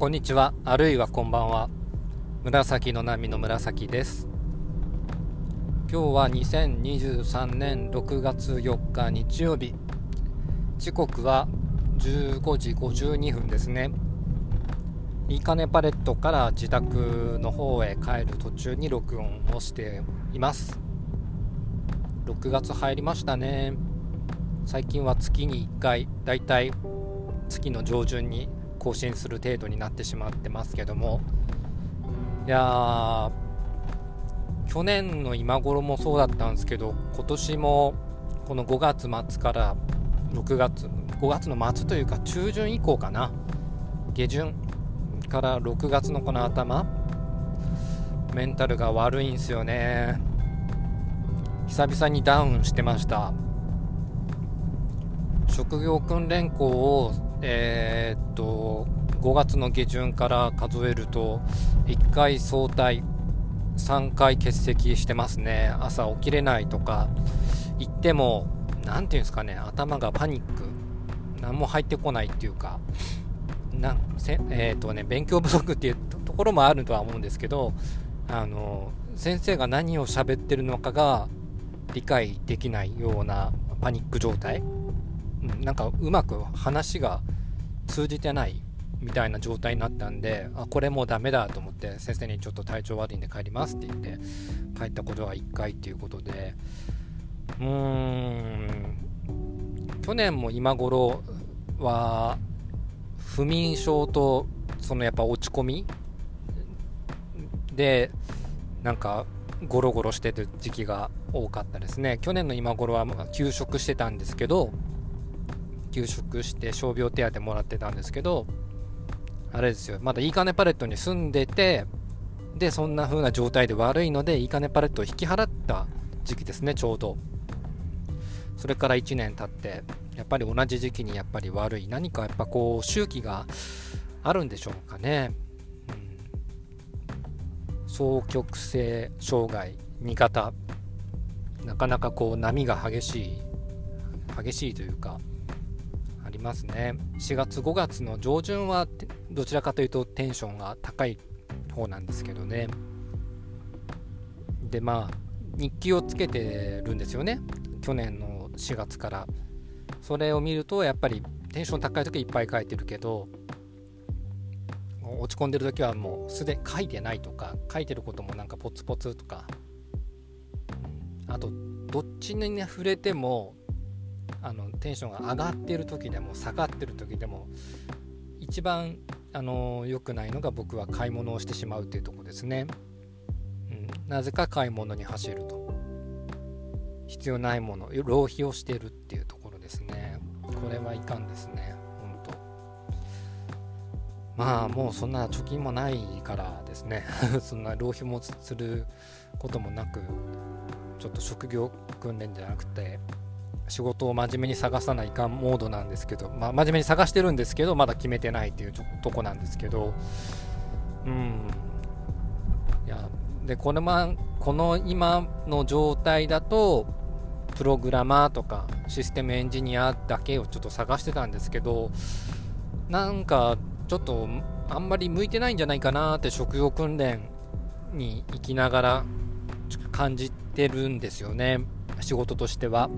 こんにちは、あるいはこんばんは。紫の波の紫です。今日は2023年6月4日日曜日。時刻は15時52分ですね。いいかねパレットから自宅の方へ帰る途中に録音をしています。6月入りましたね。最近は月に1回、だいたい月の上旬に更新する程度になってしまってますけども。いや去年の今頃もそうだったんですけど今年もこの5月末から6月5月の末というか中旬以降かな。下旬から6月のこの頭メンタルが悪いんですよね。久々にダウンしてました。職業訓練校をえー、っと5月の下旬から数えると1回早退3回欠席してますね。朝起きれないとか言っても何ていうんですかね頭がパニック何も入ってこないっていうかなせ、えーとね、勉強不足っていうところもあるとは思うんですけどあの先生が何を喋ってるのかが理解できないようなパニック状態。なんかうまく話が通じてないみたいな状態になったんであこれもうダメだと思って先生にちょっと体調悪いんで帰りますって言って帰ったことが1回っていうことで。うーん。去年も今頃は不眠症とそのやっぱ落ち込みでなんかゴロゴロしてる時期が多かったですね。去年の今頃は休職してたんですけど休職して傷病手当もらってたんですけどあれですよ。まだいい金パレットに住んでてでそんな風な状態で悪いのでいい金パレットを引き払った時期ですねちょうど。それから1年経ってやっぱり同じ時期にやっぱり悪い。何かやっぱこう周期があるんでしょうかね、うん、双極性障害2型なかなかこう波が激しい激しいというかありますね。4月5月の上旬はどちらかというとテンションが高い方なんですけどね。でまあ日記をつけてるんですよね。去年の4月から。それを見るとやっぱりテンション高い時いっぱい書いてるけど落ち込んでる時はもうすでに書いてないとか書いてることもなんかポツポツとか。あとどっちに触れてもあのテンションが上がってる時でも下がってる時でも一番あの良くないのが僕は買い物をしてしまうっていうとこですね、うん、なぜか買い物に走ると。必要ないもの浪費をしてるっていうところですね。これはいかんですね。本当まあもうそんな貯金もないからですね。そんな浪費もすることもなくちょっと職業訓練じゃなくて仕事を真面目に探さないかんモードなんですけど、まあ、真面目に探してるんですけどまだ決めてないっていうとこなんですけど。うん。いやでこれ、ま、この今の状態だとプログラマーとかシステムエンジニアだけをちょっと探してたんですけどなんかちょっとあんまり向いてないんじゃないかなって職業訓練に行きながら感じてるんですよね。仕事としては。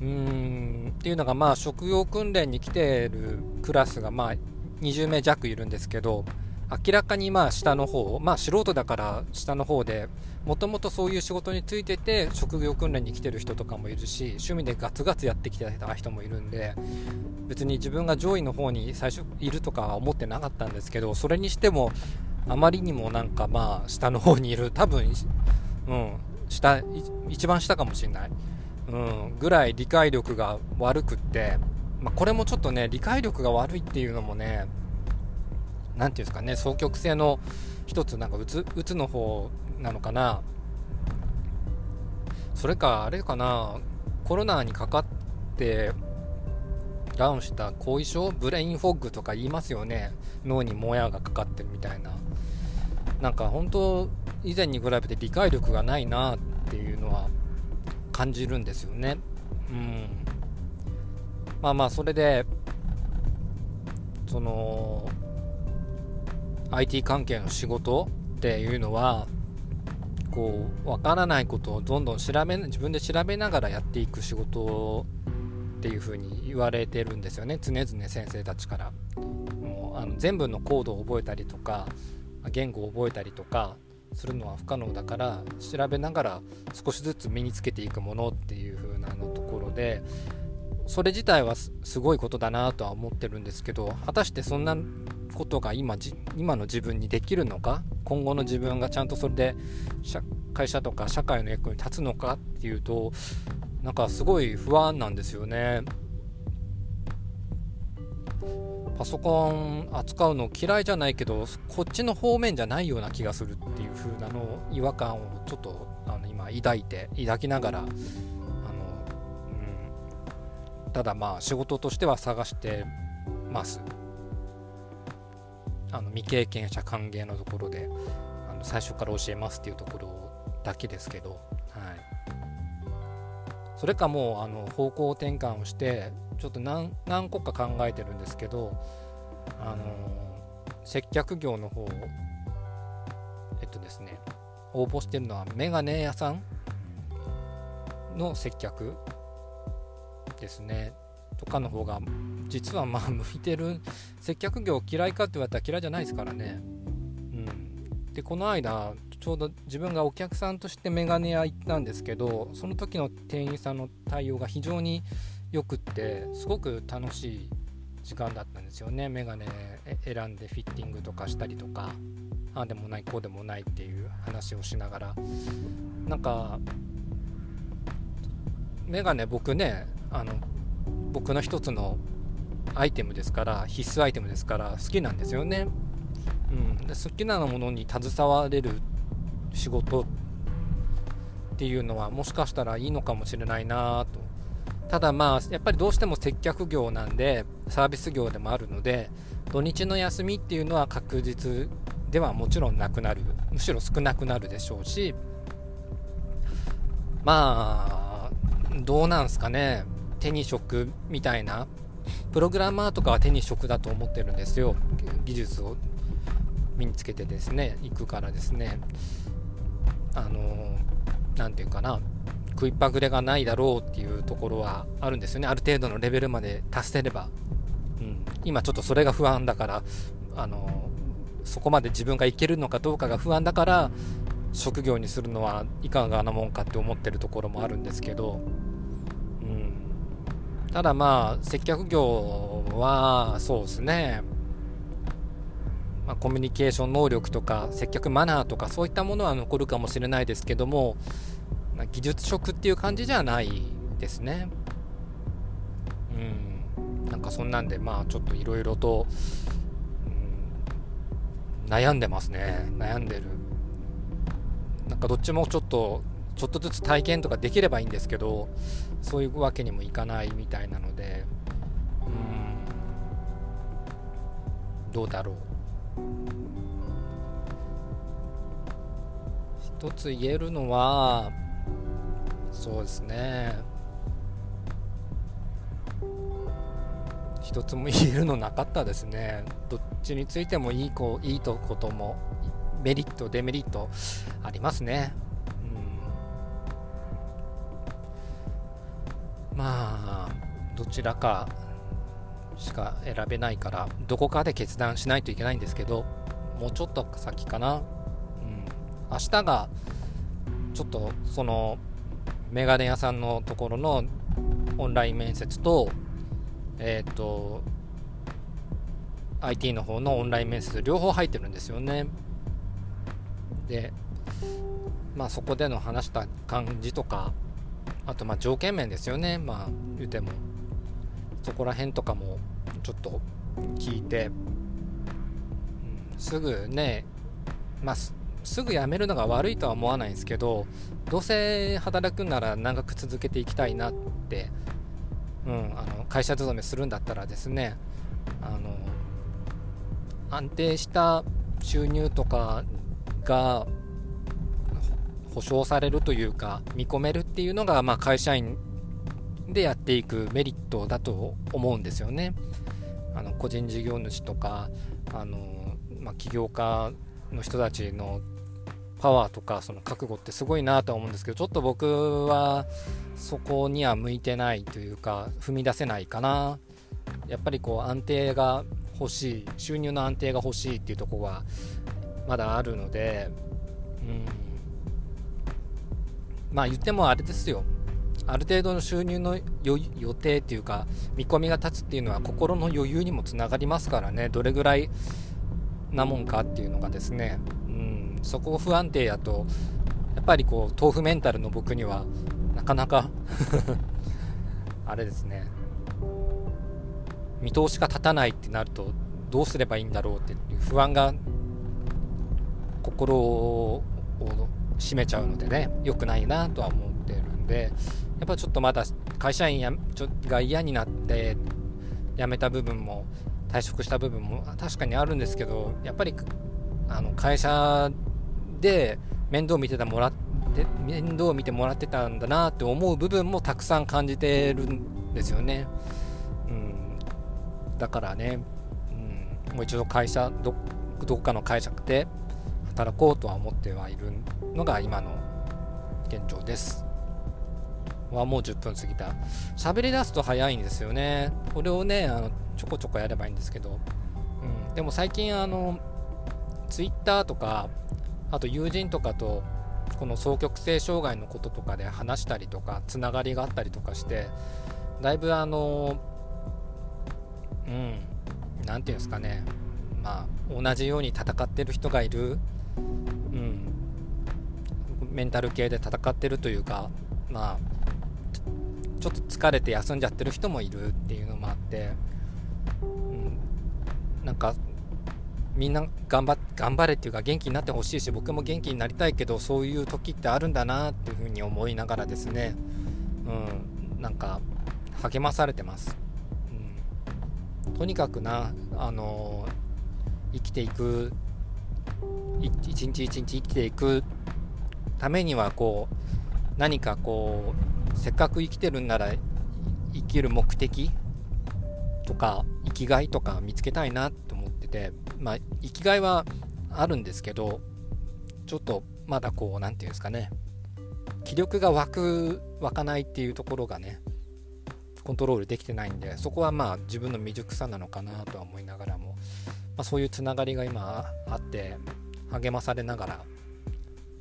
うん。っていうのがまあ職業訓練に来ているクラスがまあ20名弱いるんですけど明らかにまあ下の方まあ素人だから下の方でもともとそういう仕事についてて職業訓練に来てる人とかもいるし趣味でガツガツやってきてた人もいるんで別に自分が上位の方に最初いるとかは思ってなかったんですけどそれにしてもあまりにもなんかまあ下の方にいる多分うん下一番下かもしれない。うん、ぐらい理解力が悪くって、まあ、これもちょっとね理解力が悪いっていうのもね何ていうんですかね双極性の一つなんかうつうつの方なのかな。それかあれかなコロナにかかってダウンした後遺症ブレインフォッグとか言いますよね。脳にもやがかかってるみたいな。なんか本当以前に比べて理解力がないなっていうのは感じるんですよね。うん。まあまあ、それで、その IT 関係の仕事っていうのはこう分からないことをどんどん調べ自分で調べながらやっていく仕事っていうふうに言われてるんですよね常々先生たちからもうあの全部のコードを覚えたりとか言語を覚えたりとかするのは不可能だから調べながら少しずつ身につけていくものっていう風なのところでそれ自体はすごいことだなとは思ってるんですけど果たしてそんなことが今今の自分にできるのか？今後の自分がちゃんとそれで会社とか社会の役に立つのかっていうとなんかすごい不安なんですよね。パソコン扱うの嫌いじゃないけどこっちの方面じゃないような気がするっていう風なの違和感をちょっとあの今抱いて抱きながらあの、うん、ただまあ仕事としては探してます。あの未経験者歓迎のところであの最初から教えますっていうところだけですけど、はい、それかもうあの方向転換をしてちょっと何何個か考えてるんですけど、あの接客業の方えっとですね応募してるのはメガネ屋さんの接客ですねとかの方が実はまあ向いてる接客業嫌いかって言われたら嫌いじゃないですからね。うん、でこの間ちょうど自分がお客さんとしてメガネ屋行ったんですけどその時の店員さんの対応が非常によくってすごく楽しい時間だったんですよね。メガネ選んでフィッティングとかしたりとかああでもないこうでもないっていう話をしながら。なんかメガネ僕ねあの僕の一つのアイテムですから必須アイテムですから好きなんですよね、うん、で好きなものに携われるっ仕事っていうのはもしかしたらいいのかもしれないなと。ただまあやっぱりどうしても接客業なんでサービス業でもあるので土日の休みっていうのは確実ではもちろんなくなる。むしろ少なくなるでしょうしまあどうなんすかね。手に職みたいな。プログラマーとかは手に職だと思ってるんですよ。技術を身につけてですね行くからですね。あの何て言うかな食いっぱぐれがないだろうっていうところはあるんですよね。ある程度のレベルまで達せれば、うん、今ちょっとそれが不安だからあのそこまで自分がいけるのかどうかが不安だから職業にするのはいかがなもんかって思ってるところもあるんですけど、うん、ただまあ接客業はそうですね。まあ、コミュニケーション能力とか接客マナーとかそういったものは残るかもしれないですけどもまあ、技術職っていう感じじゃないですね。うん、なんかそんなんで、まあちょっといろいろと、うん、悩んでますね。悩んでる。なんかどっちもちょっと、ちょっとずつ体験とかできればいいんですけど、そういうわけにもいかないみたいなので、うん、どうだろう。一つ言えるのは、そうですね。一つも言えるのなかったですね。どっちについてもいい子いいとこともメリットデメリットありますね。うん。まあどちらかしか選べないからどこかで決断しないといけないんですけどもうちょっと先かな、うん、明日がちょっとそのメガネ屋さんのところのオンライン面接と、えっ、ー、と、IT の方のオンライン面接両方入ってるんですよね。で、まあそこでの話した感じとか、あとまあ条件面ですよね。まあ言うても。そこら辺とかもちょっと聞いて、うん、すぐね、まあすぐ辞めるのが悪いとは思わないんですけどどうせ働くんなら長く続けていきたいなって、うん、あの会社勤めするんだったらですねあの安定した収入とかが保証されるというか見込めるっていうのが、まあ、会社員でやっていくメリットだと思うんですよね。あの個人事業主とかあの、まあ、起業家の人たちのパワーとかその覚悟ってすごいなとは思うんですけどちょっと僕はそこには向いてないというか踏み出せないかな。やっぱりこう安定が欲しい収入の安定が欲しいっていうところはまだあるのでうん。まあ言ってもあれですよ。ある程度の収入の予定っていうか見込みが立つっていうのは心の余裕にもつながりますからね。どれぐらいなもんかっていうのがですね、うん、そこ不安定やとやっぱりこう豆腐メンタルの僕にはなかなか あれですね。見通しが立たないってなるとどうすればいいんだろうっていう不安が心を占めちゃうのでね良くないなとは思ってるんでやっぱちょっとまだ会社員やちょが嫌になって辞めた部分も退職した部分も確かにあるんですけどやっぱりあの会社で面倒見てたもらって面倒を見てもらってたんだなって思う部分もたくさん感じてるんですよね。うん、だからね、うん、もう一度会社どどっかの会社で働こうとは思ってはいるのが今の現状です。はもう10分過ぎた。喋り出すと早いんですよね。これをね、あのちょこちょこやればいいんですけど、うん、でも最近あの Twitter とかあと友人とかとこの双極性障害のこととかで話したりとかつながりがあったりとかしてだいぶあのうん何て言うんですかね。まあ同じように戦ってる人がいる、うん、メンタル系で戦ってるというかまあちょっと疲れて休んじゃってる人もいるっていうのもあってうんなんかみんな頑張頑張れっていうか元気になってほしいし僕も元気になりたいけどそういう時ってあるんだなっていうふうに思いながらですね、うん、なんか励まされてます、うん、とにかくなあの生きていく一日一日生きていくためにはこう何かこうせっかく生きてるんなら生きる目的とか生きがいとか見つけたいなと思っててまあ生きがいはあるんですけどちょっとまだこう何て言うんですかね。気力が湧く湧かないっていうところがねコントロールできてないんでそこはまあ自分の未熟さなのかなとは思いながらも、まあ、そういうつながりが今あって励まされながら、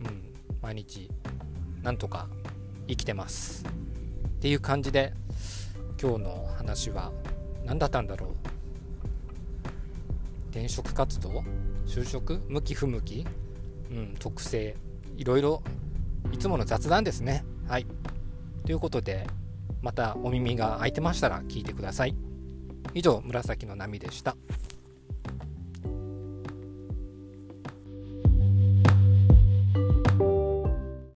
うん、毎日なんとか生きてます。っていう感じで今日の話は何だったんだろう。転職活動？就職？向き不向き？うん特性。いろいろいつもの雑談ですね。はい。ということでまたお耳が空いてましたら聞いてください。以上紫の波でした。